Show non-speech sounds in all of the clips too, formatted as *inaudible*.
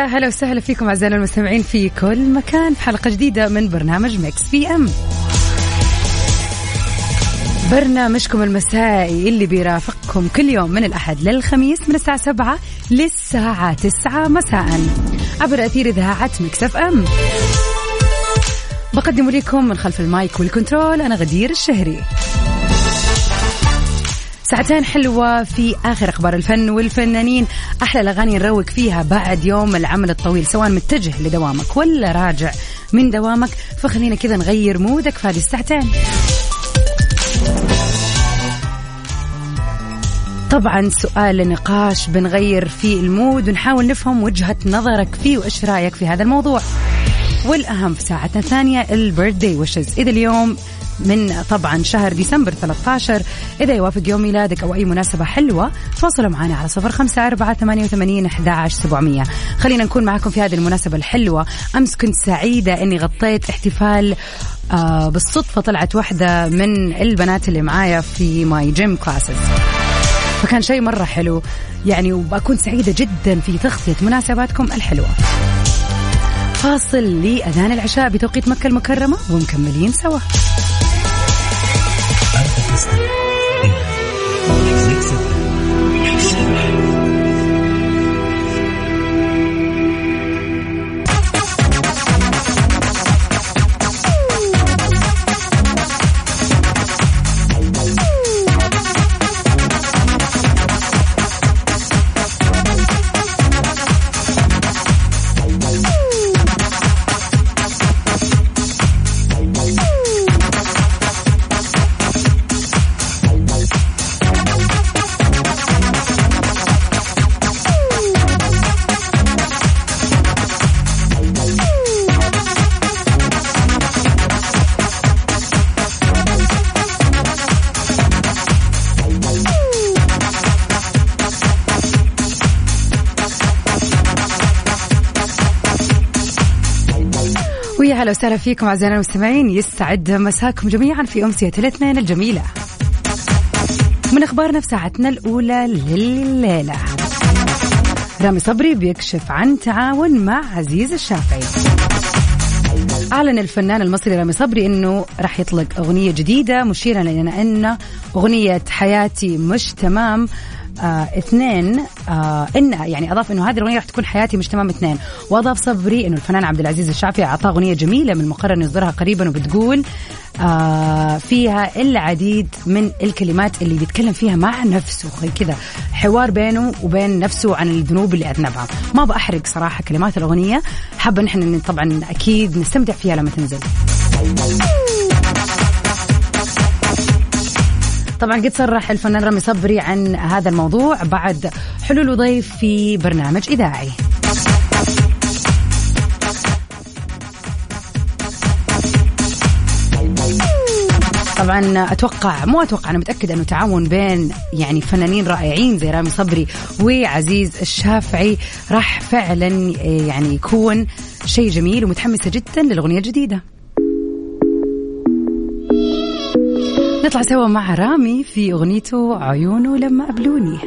يا هلا وسهلا فيكم أعزائنا المستمعين في كل مكان في حلقة جديدة من برنامج Mix PM. برنامجكم المسائي اللي بيرافقكم كل يوم من الأحد للخميس من الساعة 7 للساعة 9 مساء عبر أثير إذاعة Mix FM. بقدم لكم من خلف ال mic وال control أنا غدير الشهري. ساعتين حلوة في آخر أخبار الفن والفنانين. أحلى الأغاني نروق فيها بعد يوم العمل الطويل سواء متجه لدوامك ولا راجع من دوامك. فخلينا كذا نغير مودك في هذه الساعتين. طبعا سؤال لنقاش بنغير فيه المود ونحاول نفهم وجهة نظرك فيه وإيش رأيك في هذا الموضوع. والأهم في ساعتنا الثانية البيرثدي وشز إذا اليوم من طبعا شهر ديسمبر 13 إذا يوافق يوم ميلادك أو أي مناسبة حلوة تواصلوا معنا على صفر خمسة أربعة ثمانية وثمانين سبعمية. خلينا نكون معكم في هذه المناسبة الحلوة. أمس كنت سعيدة أني غطيت احتفال آه بالصدفة طلعت واحدة من البنات اللي معايا في my gym classes فكان شيء مرة حلو. يعني وبكون سعيدة جدا في تغطية مناسباتكم الحلوة. فاصل لأذان العشاء بتوقيت مكة المكرمة ومكملين سوا. ويا هلا وسهلا فيكم أعزائنا المستمعين يستعد مساكم جميعا في أمسية الاثنين الجميلة. من أخبارنا في ساعتنا الأولى لليلة. رامي صبري بيكشف عن تعاون مع عزيز الشافعي. أعلن الفنان المصري رامي صبري أنه راح يطلق أغنية جديدة مشيرا إلى أن أغنية حياتي مش تمام آه اثنين آه ان يعني أضاف إنه هذه الأغنية راح تكون حياتي مش تمام اثنين. وأضاف صبري إنه الفنان عبد العزيز الشافعي أعطاه أغنية جميلة من المقرر انه يصدرها قريبا وبتقول آه فيها العديد من الكلمات اللي بيتكلم فيها مع نفسه. كذا حوار بينه وبين نفسه عن الذنوب اللي أذنبها. ما بحرق صراحة كلمات الأغنية. حابة نحن طبعا أكيد نستمتع فيها لما تنزل. طبعا قد صرح الفنان رامي صبري عن هذا الموضوع بعد حلول ضيف في برنامج إذاعي. طبعا أتوقع مو أتوقع أنا متاكد إنه تعاون بين يعني فنانين رائعين زي رامي صبري وعزيز الشافعي راح فعلا يعني يكون شيء جميل ومتحمسة جدا للأغنية الجديدة. نطلع سوا مع رامي في أغنيته عيونه لما قابلوني.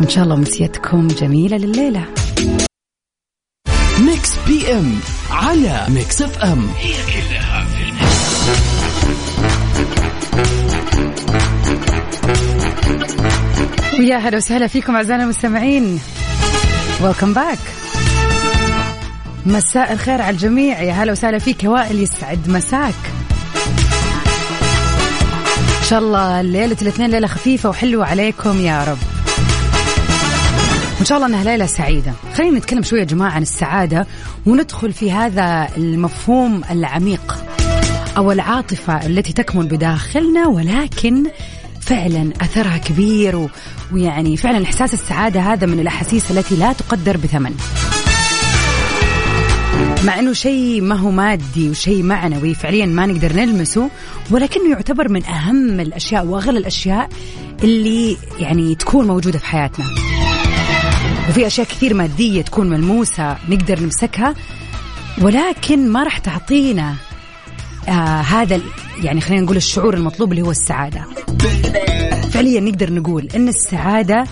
إن شاء الله مسيتكم جميلة لليلة. Mix PM على Mix FM هي كلها في ويا هلا وسهلا فيكم أعزائنا المستمعين. Welcome back مساء الخير على الجميع. يا هلا وسهلا فيك وائل يسعد. مساك. شاء الله ليله الاثنين ليلة خفيفة وحلوة عليكم يا رب. وإن شاء الله إنها ليلة سعيدة. خلينا نتكلم شوية يا جماعة عن السعادة وندخل في هذا المفهوم العميق أو العاطفة التي تكمن بداخلنا ولكن فعلا أثرها كبير و... ويعني فعلا إحساس السعادة هذا من الأحاسيس التي لا تقدر بثمن. مع إنه شيء ما هو مادي وشيء معنوي فعليا ما نقدر نلمسه ولكنه يعتبر من أهم الأشياء وأغلى الأشياء اللي يعني تكون موجودة في حياتنا. وفي أشياء كثير مادية تكون ملموسة نقدر نمسكها ولكن ما راح تعطينا آه هذا يعني خلينا نقول الشعور المطلوب اللي هو السعادة. فعليا نقدر نقول إن السعادة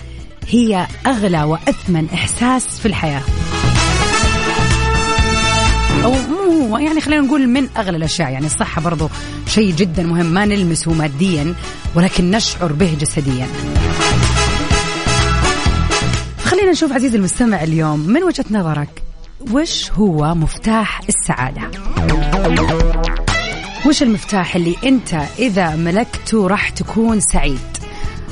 هي أغلى وأثمن إحساس في الحياة. أو مو يعني خلينا نقول من أغلى الأشياء. يعني الصحة برضو شيء جدا مهم. ما نلمسه ماديا ولكن نشعر به جسديا. خلينا نشوف عزيزي المستمع اليوم من وجهة نظرك. وش هو مفتاح السعادة؟ وش المفتاح اللي أنت إذا ملكته راح تكون سعيد؟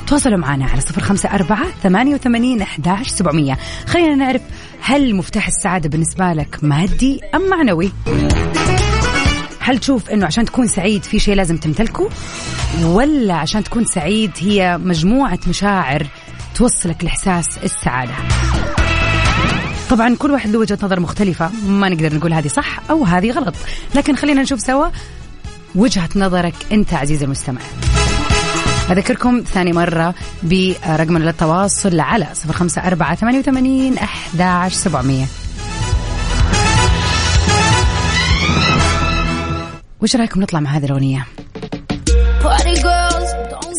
تواصلوا معنا على صفر خمسة أربعة ثمانية وثمانين أحداش سبعمية. خلينا نعرف هل مفتاح السعادة بالنسبة لك مادي أم معنوي؟ هل تشوف أنه عشان تكون سعيد في شيء لازم تمتلكه؟ ولا عشان تكون سعيد هي مجموعة مشاعر توصلك لإحساس السعادة؟ طبعا كل واحد له وجهة نظر مختلفة ما نقدر نقول هذه صح أو هذه غلط لكن خلينا نشوف سوا وجهة نظرك أنت عزيزي المستمع. أذكركم ثاني مرة برقمنا للتواصل على صفر خمسة أربعة ثمانية وثمانين أحداش سبعمية. وش رأيكم نطلع مع هذه الأغنية؟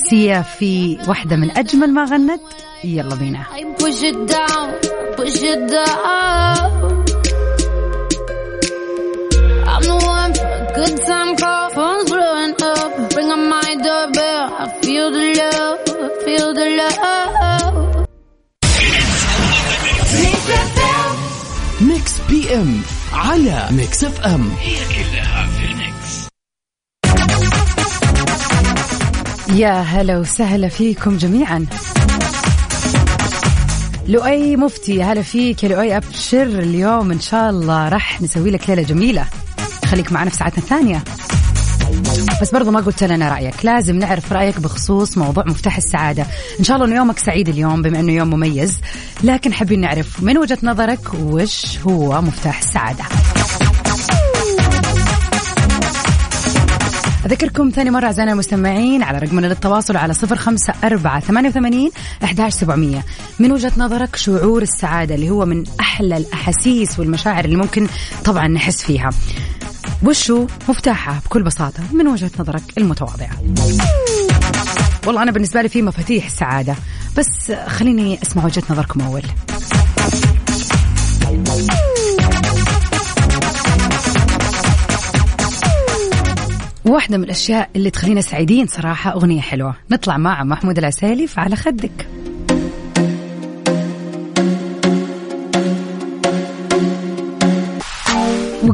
سيا في واحدة من أجمل ما غنت. يلا بينا. For good time call, phone's blowing PM على Mix FM هي كلها في ال mix يا هلا وسهلا فيكم جميعا. لؤي مفتي هلا فيك يا لؤي. أبشر اليوم إن شاء الله راح نسوي لك ليلة جميلة. خليك معنا في ساعتنا الثانية. بس برضو ما قلت لنا رأيك. لازم نعرف رأيك بخصوص موضوع مفتاح السعادة. إن شاء الله أنه يومك سعيد اليوم بما أنه يوم مميز. لكن حابين نعرف من وجهة نظرك وش هو مفتاح السعادة؟ أذكركم ثاني مرة أعزائنا المستمعين على رقمنا للتواصل على صفر خمسة أربعة ثمانية وثمانين أحداش سبعمية. من وجهة نظرك شعور السعادة اللي هو من أحلى الأحاسيس والمشاعر اللي ممكن طبعا نحس فيها. وشو مفتاحها بكل بساطة من وجهة نظرك المتواضعة؟ والله أنا بالنسبة لي في مفاتيح السعادة بس خليني أسمع وجهة نظركم أول. واحدة من الأشياء اللي تخلينا سعيدين صراحة أغنية حلوة. نطلع مع محمود العسالي على خدك.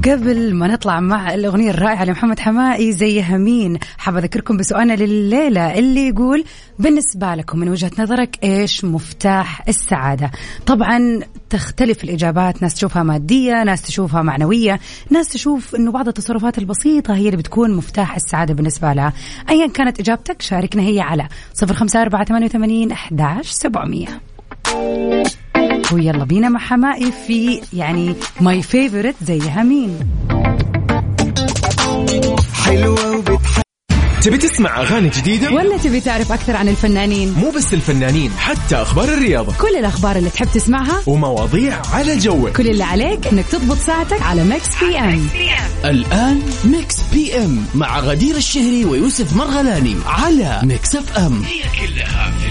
وقبل ما نطلع مع الأغنية الرائعة لمحمد حمائي زي همين حاب أذكركم بسؤالنا لليلة اللي يقول بالنسبة لكم من وجهة نظرك إيش مفتاح السعادة؟ طبعا تختلف الإجابات ناس تشوفها مادية ناس تشوفها معنوية ناس تشوف أنه بعض التصرفات البسيطة هي اللي بتكون مفتاح السعادة بالنسبة لها. أيا كانت إجابتك شاركنا هي على صفر خمسة أربعة ثمانية وثمانين أحداش سبعمية. ويلا بينا مع حمائي في يعني my favorite زي همين. حلوة وبتح... تبي تسمع أغاني جديدة؟ ولا تبي تعرف أكثر عن الفنانين؟ مو بس الفنانين حتى أخبار الرياضة. كل الأخبار اللي تحب تسمعها ومواضيع على جوك. كل اللي عليك إنك تضبط ساعتك على Mix PM. الآن Mix PM مع غدير الشهري ويوسف مرغلاني على Mix FM. هي كلها في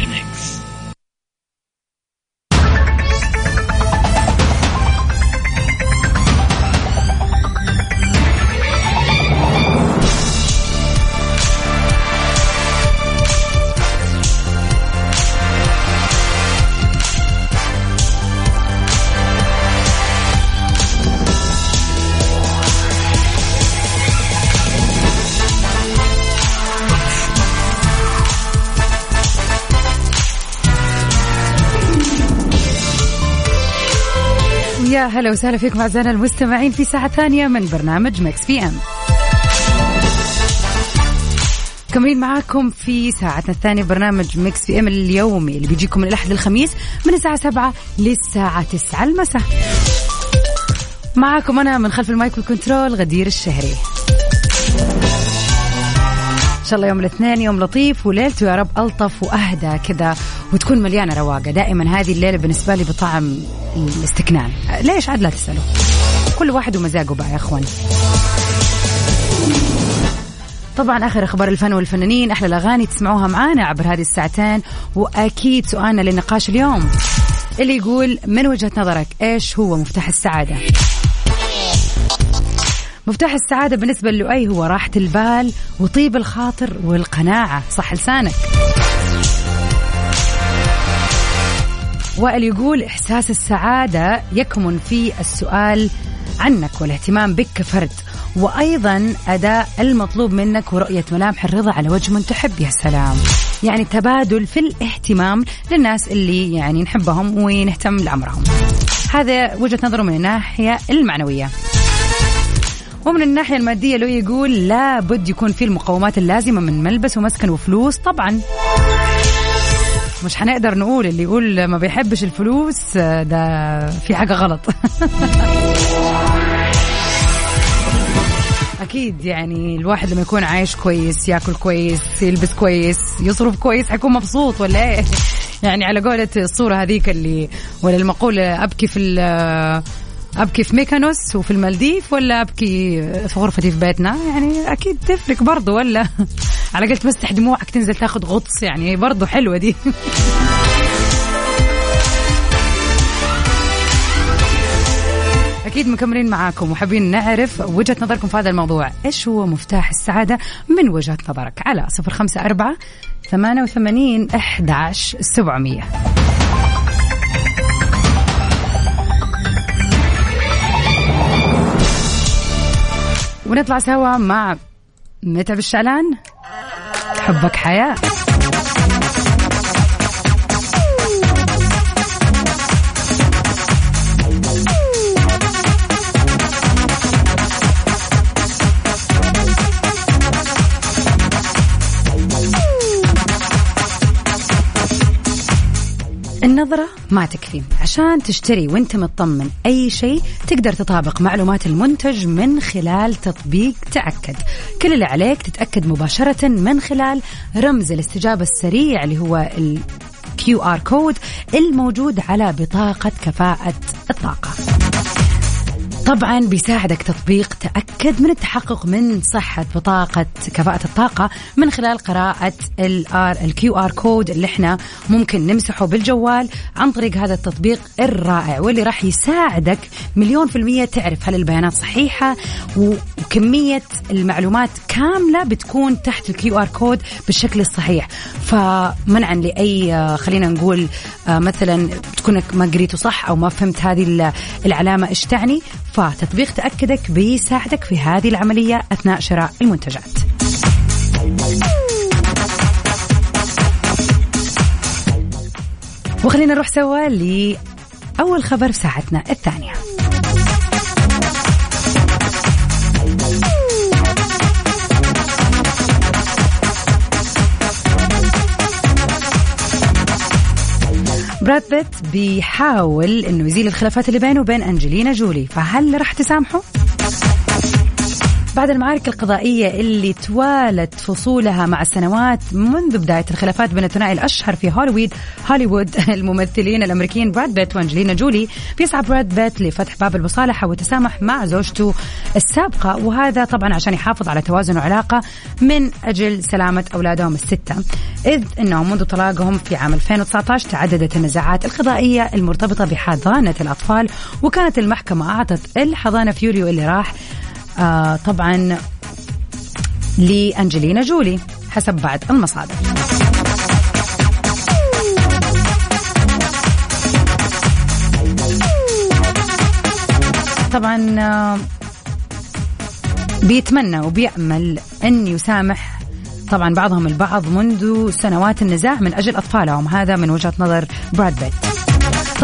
يا هلا وسهلا فيكم أعزائنا المستمعين في ساعة ثانية من برنامج Mix PM. مكملين معاكم في ساعتنا الثانية برنامج Mix PM اليومي اللي بيجيكم من الأحد للخميس من الساعة سبعة للساعة تسعة المساء. معاكم أنا من خلف ال mic وال control غدير الشهري. إن شاء الله يوم الاثنين يوم لطيف وليلته يا رب ألطف وأهدى كذا. وتكون مليانة رواقة. دائما هذه الليلة بالنسبة لي بطعم الاستكنان. ليش عاد لا تسألوا؟ كل واحد ومزاجه بقى يا أخوان. طبعا آخر أخبار الفن والفنانين. أحلى الأغاني تسمعوها معانا عبر هذه الساعتين وأكيد سؤالنا للنقاش اليوم. اللي يقول من وجهة نظرك؟ إيش هو مفتاح السعادة؟ مفتاح السعادة بالنسبة للؤي هو راحة البال وطيب الخاطر والقناعة. صح لسانك. وائل يقول إحساس السعادة يكمن في السؤال عنك والاهتمام بك كفرد. وأيضا أداء المطلوب منك ورؤية ملامح الرضا على وجه من تحب. يا سلام. يعني تبادل في الاهتمام للناس اللي يعني نحبهم ونهتم لأمرهم. هذا وجهة نظره من الناحية المعنوية. ومن الناحية المادية لو يقول لابد يكون في المقومات اللازمة من ملبس ومسكن وفلوس. طبعا. مش حنقدر نقول اللي يقول ما بيحبش الفلوس ده في حاجة غلط. *laughs* أكيد يعني الواحد لما يكون عايش كويس ياكل كويس يلبس كويس يصرف كويس حيكون مبسوط ولا إيه؟ *laughs* يعني على قولة الصورة هذيك اللي ولا المقولة أبكي في أبكي في ميكانوس وفي المالديف ولا أبكي في غرفتي في بيتنا؟ يعني أكيد تفرق برضه ولا؟ *laughs* على قلت بس دموعك تنزل تاخذ غطس يعني برضه حلوة دي. *laughs* أكيد مكملين معاكم وحابين نعرف وجهة نظركم في هذا الموضوع. إيش هو مفتاح السعادة من وجهة نظرك؟ على 054 88 11 700 ونطلع سوا مع متعب الشعلان حبك حياة. النظرة ما تكفي. عشان تشتري وانت مطمن أي شيء تقدر تطابق معلومات المنتج من خلال تطبيق تأكد. كل اللي عليك تتأكد مباشرة من خلال رمز الاستجابة السريع اللي هو ال QR code الموجود على بطاقة كفاءة الطاقة. طبعا بيساعدك تطبيق تأكد من التحقق من صحة بطاقة كفاءة الطاقة من خلال قراءة ال R ال QR code اللي إحنا ممكن نمسحه بالجوال عن طريق هذا التطبيق الرائع واللي راح يساعدك مليون في المية تعرف هل البيانات صحيحة وكمية المعلومات كاملة بتكون تحت ال QR code بالشكل الصحيح. فمنعا لأي خلينا نقول آه، مثلا تكونك ما قريته صح أو ما فهمت هذه العلامة إيش تعني فتطبيق تأكدك بيساعدك في هذه العملية أثناء شراء المنتجات. وخلينا نروح سوا لأول خبر في ساعتنا الثانية. براد بيت بيحاول إنه يزيل الخلافات اللي بينه وبين أنجلينا جولي فهل راح تسامحه؟ بعد المعارك القضائية اللي توالت فصولها مع السنوات منذ بداية الخلافات بين الثنائي الأشهر في هوليوود هوليوود *laughs* الممثلين الأمريكيين براد بيت وأنجلينا جولي بيسعى براد بيت لفتح باب المصالحة والتسامح مع زوجته السابقة وهذا طبعا عشان يحافظ على توازن العلاقة من أجل سلامة أولادهم الستة. إذ أنه منذ طلاقهم في عام 2019 تعددت النزاعات القضائية المرتبطة بحضانة الأطفال وكانت المحكمة أعطت الحضانة في يوليو اللي راح آه طبعا لأنجلينا جولي حسب بعض المصادر. طبعا آه، بيتمنى وبيأمل أن يسامح طبعا بعضهم البعض منذ سنوات النزاع من أجل أطفالهم. هذا من وجهة نظر براد بيت.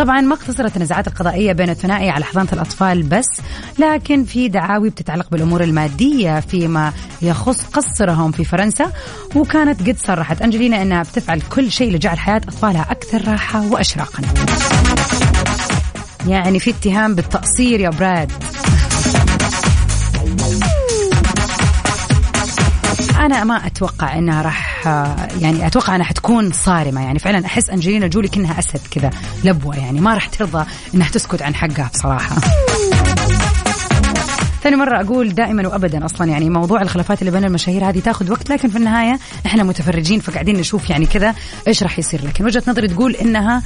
طبعا ما اقتصرت النزاعات القضائية بين الثنائي على حضانة الأطفال بس لكن في دعاوي بتتعلق بالأمور المادية فيما يخص قصرهم في فرنسا وكانت قد صرحت أنجلينا أنها بتفعل كل شيء لجعل حياة أطفالها أكثر راحة وأشراقا. يعني في اتهام بالتقصير يا براد. أنا ما أتوقع إنها راح يعني أتوقع إنها حتكون صارمة. يعني فعلا أحس أنجلينا جولي كأنها أسد كذا لبوة يعني. ما راح ترضى إنها تسكت عن حقها بصراحة. ثاني مرة أقول دائما وأبدا أصلا يعني موضوع الخلافات اللي بين المشاهير هذه تاخذ وقت لكن في النهاية إحنا متفرجين فقاعدين نشوف يعني كذا إيش راح يصير. لكن وجهة نظري تقول إنها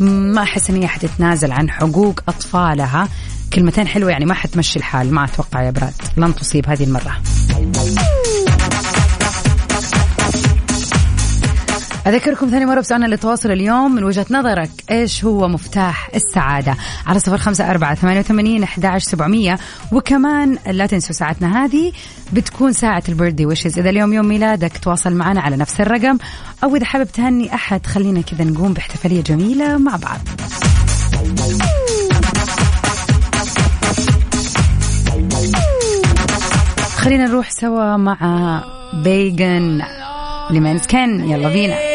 ما أحس إن هي حتتنازل عن حقوق أطفالها. كلمتين حلوة يعني ما حتمشي الحال. ما أتوقع يا براد لن تصيب هذه المرة. أذكركم ثاني مرة بسؤالنا للتواصل اليوم من وجهة نظرك إيش هو مفتاح السعادة؟ على صفر خمسة أربعة ثمانية وثمانين أحد سبعمية. وكمان لا تنسوا ساعتنا هذه بتكون ساعة البيرثدي ويشز. إذا اليوم يوم ميلادك تواصل معنا على نفس الرقم. أو إذا حابب تهني أحد خلينا كذا نقوم باحتفالية جميلة مع بعض. خلينا نروح سوا مع بيجن لمن كان يلا بينا.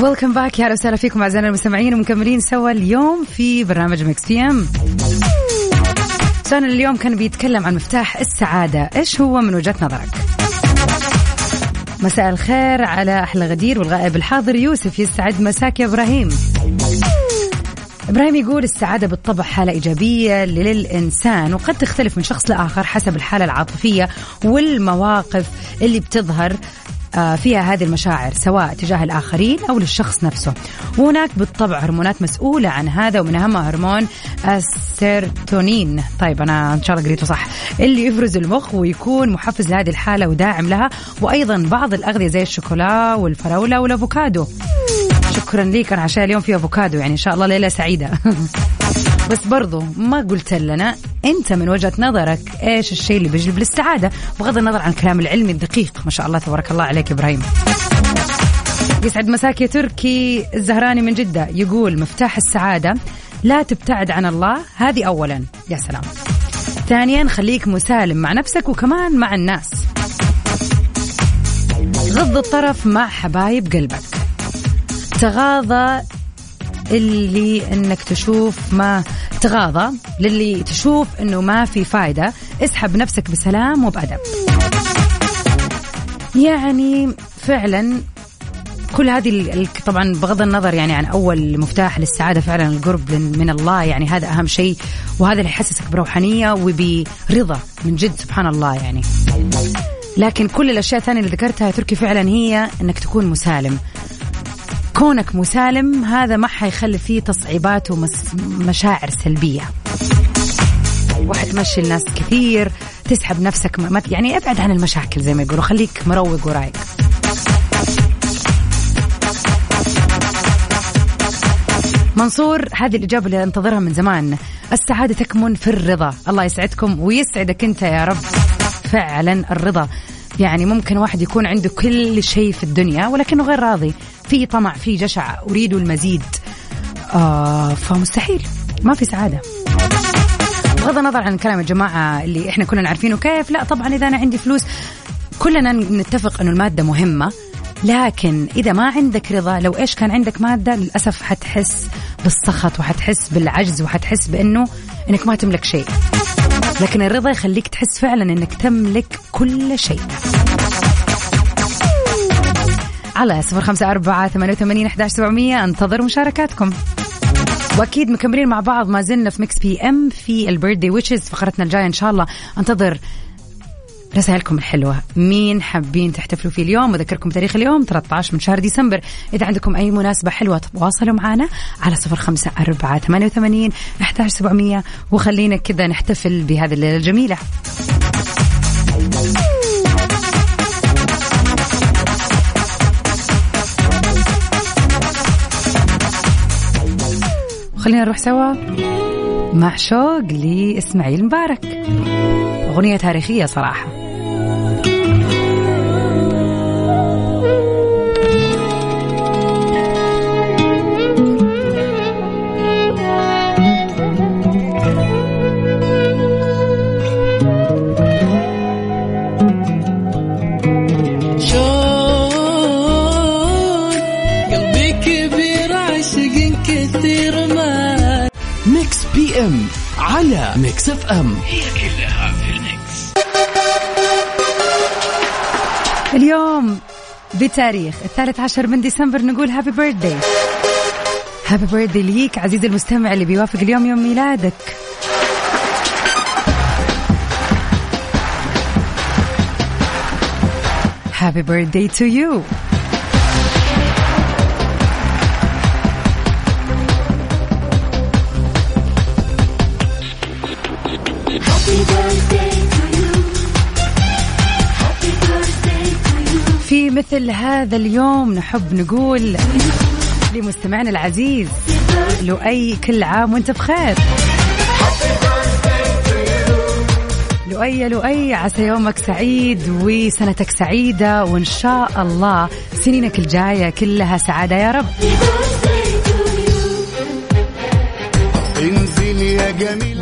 Welcome back يا أهلا وسهلا فيكم أعزائنا المستمعين ومكملين سوا اليوم في برنامج Mix PM اليوم كان بيتكلم عن مفتاح السعادة. إيش هو من وجهة نظرك؟ مساء الخير على أحلى غدير والغائب الحاضر يوسف يسعد. مساك يا إبراهيم. إبراهيم يقول السعادة بالطبع حالة إيجابية للإنسان وقد تختلف من شخص لآخر حسب الحالة العاطفية والمواقف اللي بتظهر آه، فيها هذه المشاعر سواء تجاه الآخرين أو للشخص نفسه. وهناك بالطبع هرمونات مسؤولة عن هذا ومن أهمها هرمون السيرتونين. طيب أنا إن شاء الله قريته صح. اللي يفرز المخ ويكون محفز لهذه الحالة وداعم لها وأيضا بعض الأغذية زي الشوكولا والفراولة والأفوكادو. شكرا ليك. أنا عشان اليوم في أفوكادو يعني إن شاء الله ليلة سعيدة. *laughs* بس برضو ما قلت لنا أنت من وجهة نظرك إيش الشيء اللي بيجلب للسعاده بغض النظر عن الكلام العلمي الدقيق. ما شاء الله تبارك الله عليك إبراهيم. يسعد مساك يا تركي الزهراني من جدة. يقول مفتاح السعادة لا تبتعد عن الله. هذه اولا. يا سلام. ثانيا خليك مسالم مع نفسك وكمان مع الناس. غض الطرف مع حبايب قلبك. تغاضى اللي إنك تشوف ما تغاضى للي تشوف إنه ما في فايدة اسحب نفسك بسلام وبأدب. يعني فعلا كل هذه طبعا بغض النظر يعني عن أول مفتاح للسعادة فعلا القرب من الله يعني هذا أهم شيء وهذا اللي يحسسك بروحانية وبرضا من جد سبحان الله يعني. لكن كل الأشياء الثانية اللي ذكرتها تركي فعلا هي إنك تكون مسالم. كونك مسالم هذا ما حيخلي فيه تصعيبات ومشاعر سلبية. وحتمشي الناس كثير تسحب نفسك يعني أبعد عن المشاكل زي ما يقولوا خليك مروق ورايق. منصور هذه الإجابة اللي أنتظرها من زمان. السعادة تكمن في الرضا. الله يسعدكم ويسعدك أنت يا رب. فعلا الرضا. يعني ممكن واحد يكون عنده كل شيء في الدنيا ولكنه غير راضي. في طمع في جشع. أريد المزيد. آه فمستحيل. ما في سعادة. بغض النظر عن كلام الجماعة اللي إحنا كلنا عارفينه كيف لا طبعا إذا أنا عندي فلوس كلنا نتفق أنه المادة مهمة. لكن إذا ما عندك رضا لو إيش كان عندك مادة للأسف حتحس بالسخط وحتحس بالعجز وحتحس بأنه أنك ما تملك شيء. لكن الرضا يخليك تحس فعلا أنك تملك كل شيء. على صفر خمسة أربعة ثمانية وثمانين أحداش سبعمية. أنتظر مشاركاتكم. واكيد مكملين مع بعض ما زلنا في Mix PM في ال birthday wishes فقرتنا الجاية إن شاء الله. انتظر رسائلكم الحلوة. مين حابين تحتفلوا فيه اليوم؟ وذكركم تاريخ اليوم 13 من شهر ديسمبر. إذا عندكم أي مناسبة حلوة تواصلوا معنا على صفر خمسة أربعة ثمانية وثمانين أحداش سبعمية. وخلينا كذا نحتفل بهذه الليلة الجميلة. خلينا نروح سوا مع شوق لإسماعيل مبارك. أغنية تاريخية صراحة. M على Mix FM. هي كلها في ال mix. اليوم بتاريخ الثالث عشر من ديسمبر نقول happy birthday happy birthday ليك عزيزي المستمع اللي بيوافق اليوم يوم ميلادك. Happy birthday to you. مثل هذا اليوم نحب نقول لمستمعنا العزيز لؤي كل عام وانت بخير. لؤي لؤي عسى يومك سعيد وسنتك سعيدة وإن شاء الله سنينك الجاية كلها سعادة يا رب.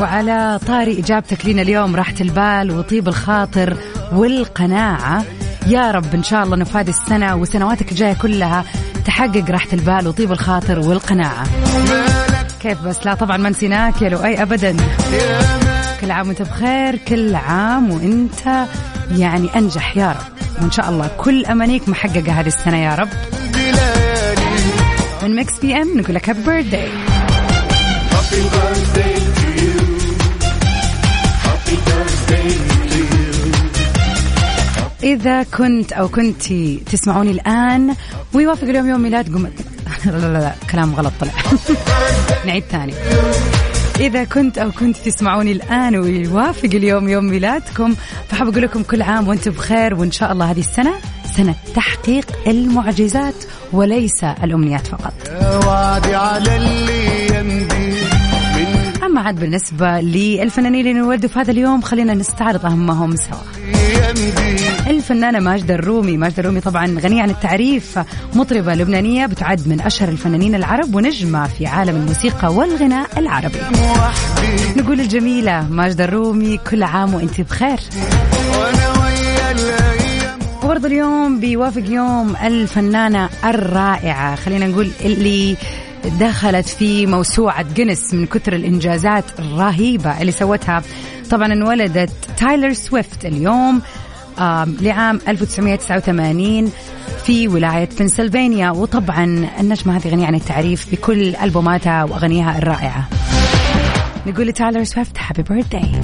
وعلى طاري إجابتك لنا اليوم راحة البال وطيب الخاطر والقناعة. يا رب إن شاء الله إن هذه السنة وسنواتك الجاية كلها تحقق راحة البال وطيب الخاطر والقناعة. كيف بس؟ لا طبعا ما نسيناك يا لؤي أبدا. كل عام وأنت بخير كل عام وأنت يعني أنجح يا رب. وإن شاء الله كل أمانيك محققة هذه السنة يا رب. من Mix PM نقول لك happy birthday إذا كنت أو كنت تسمعوني الآن ويوافق اليوم يوم ميلاد قم *laughs* لا لا لا كلام غلط طلع. *laughs* نعيد ثاني. إذا كنت أو كنت تسمعوني الآن ويوافق اليوم يوم ميلادكم فحب أقول لكم كل عام وأنتم بخير وإن شاء الله هذه السنة سنة تحقيق المعجزات وليس الأمنيات فقط. أما عاد بالنسبة للفنانين اللي انولدوا في هذا اليوم خلينا نستعرض أهمهم سوا. الفنانة ماجدة الرومي. ماجدة الرومي طبعا غنية عن التعريف. مطربة لبنانية بتعد من أشهر الفنانين العرب ونجمة في عالم الموسيقى والغناء العربي. نقول الجميلة ماجدة الرومي كل عام وأنت بخير. وبرضه اليوم بيوافق يوم الفنانة الرائعة. خلينا نقول اللي دخلت في موسوعة جنس من كثر الإنجازات الرهيبة اللي سوتها. طبعا انولدت تايلر سويفت اليوم لعام 1989 في ولاية بنسلفانيا. وطبعا النجمة هذه غنية عن التعريف بكل ألبوماتها وأغانيها الرائعة. نقول لتايلر سويفت happy birthday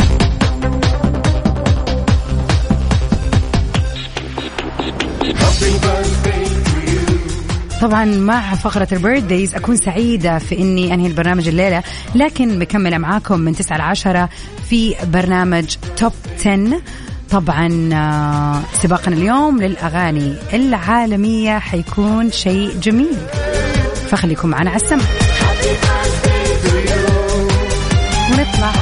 طبعا مع فقرة ال birthdays أكون سعيدة في إني أنهي البرنامج الليلة لكن مكملة معاكم من 9 ل 10 في برنامج Top 10 طبعا آه، سباقنا اليوم للأغاني العالمية حيكون شيء جميل. فخليكم معنا على السمع. ونطلع.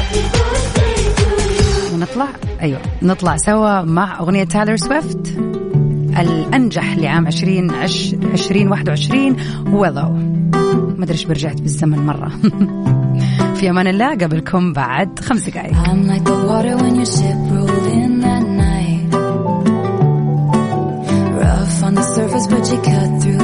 ونطلع. أيوة نطلع سوا مع أغنية تايلر سويفت الأنجح لعام 2020 2021 ويلو ما إيش برجعت بالزمن مرة. *laughs* في أمان الله قبلكم بعد خمس through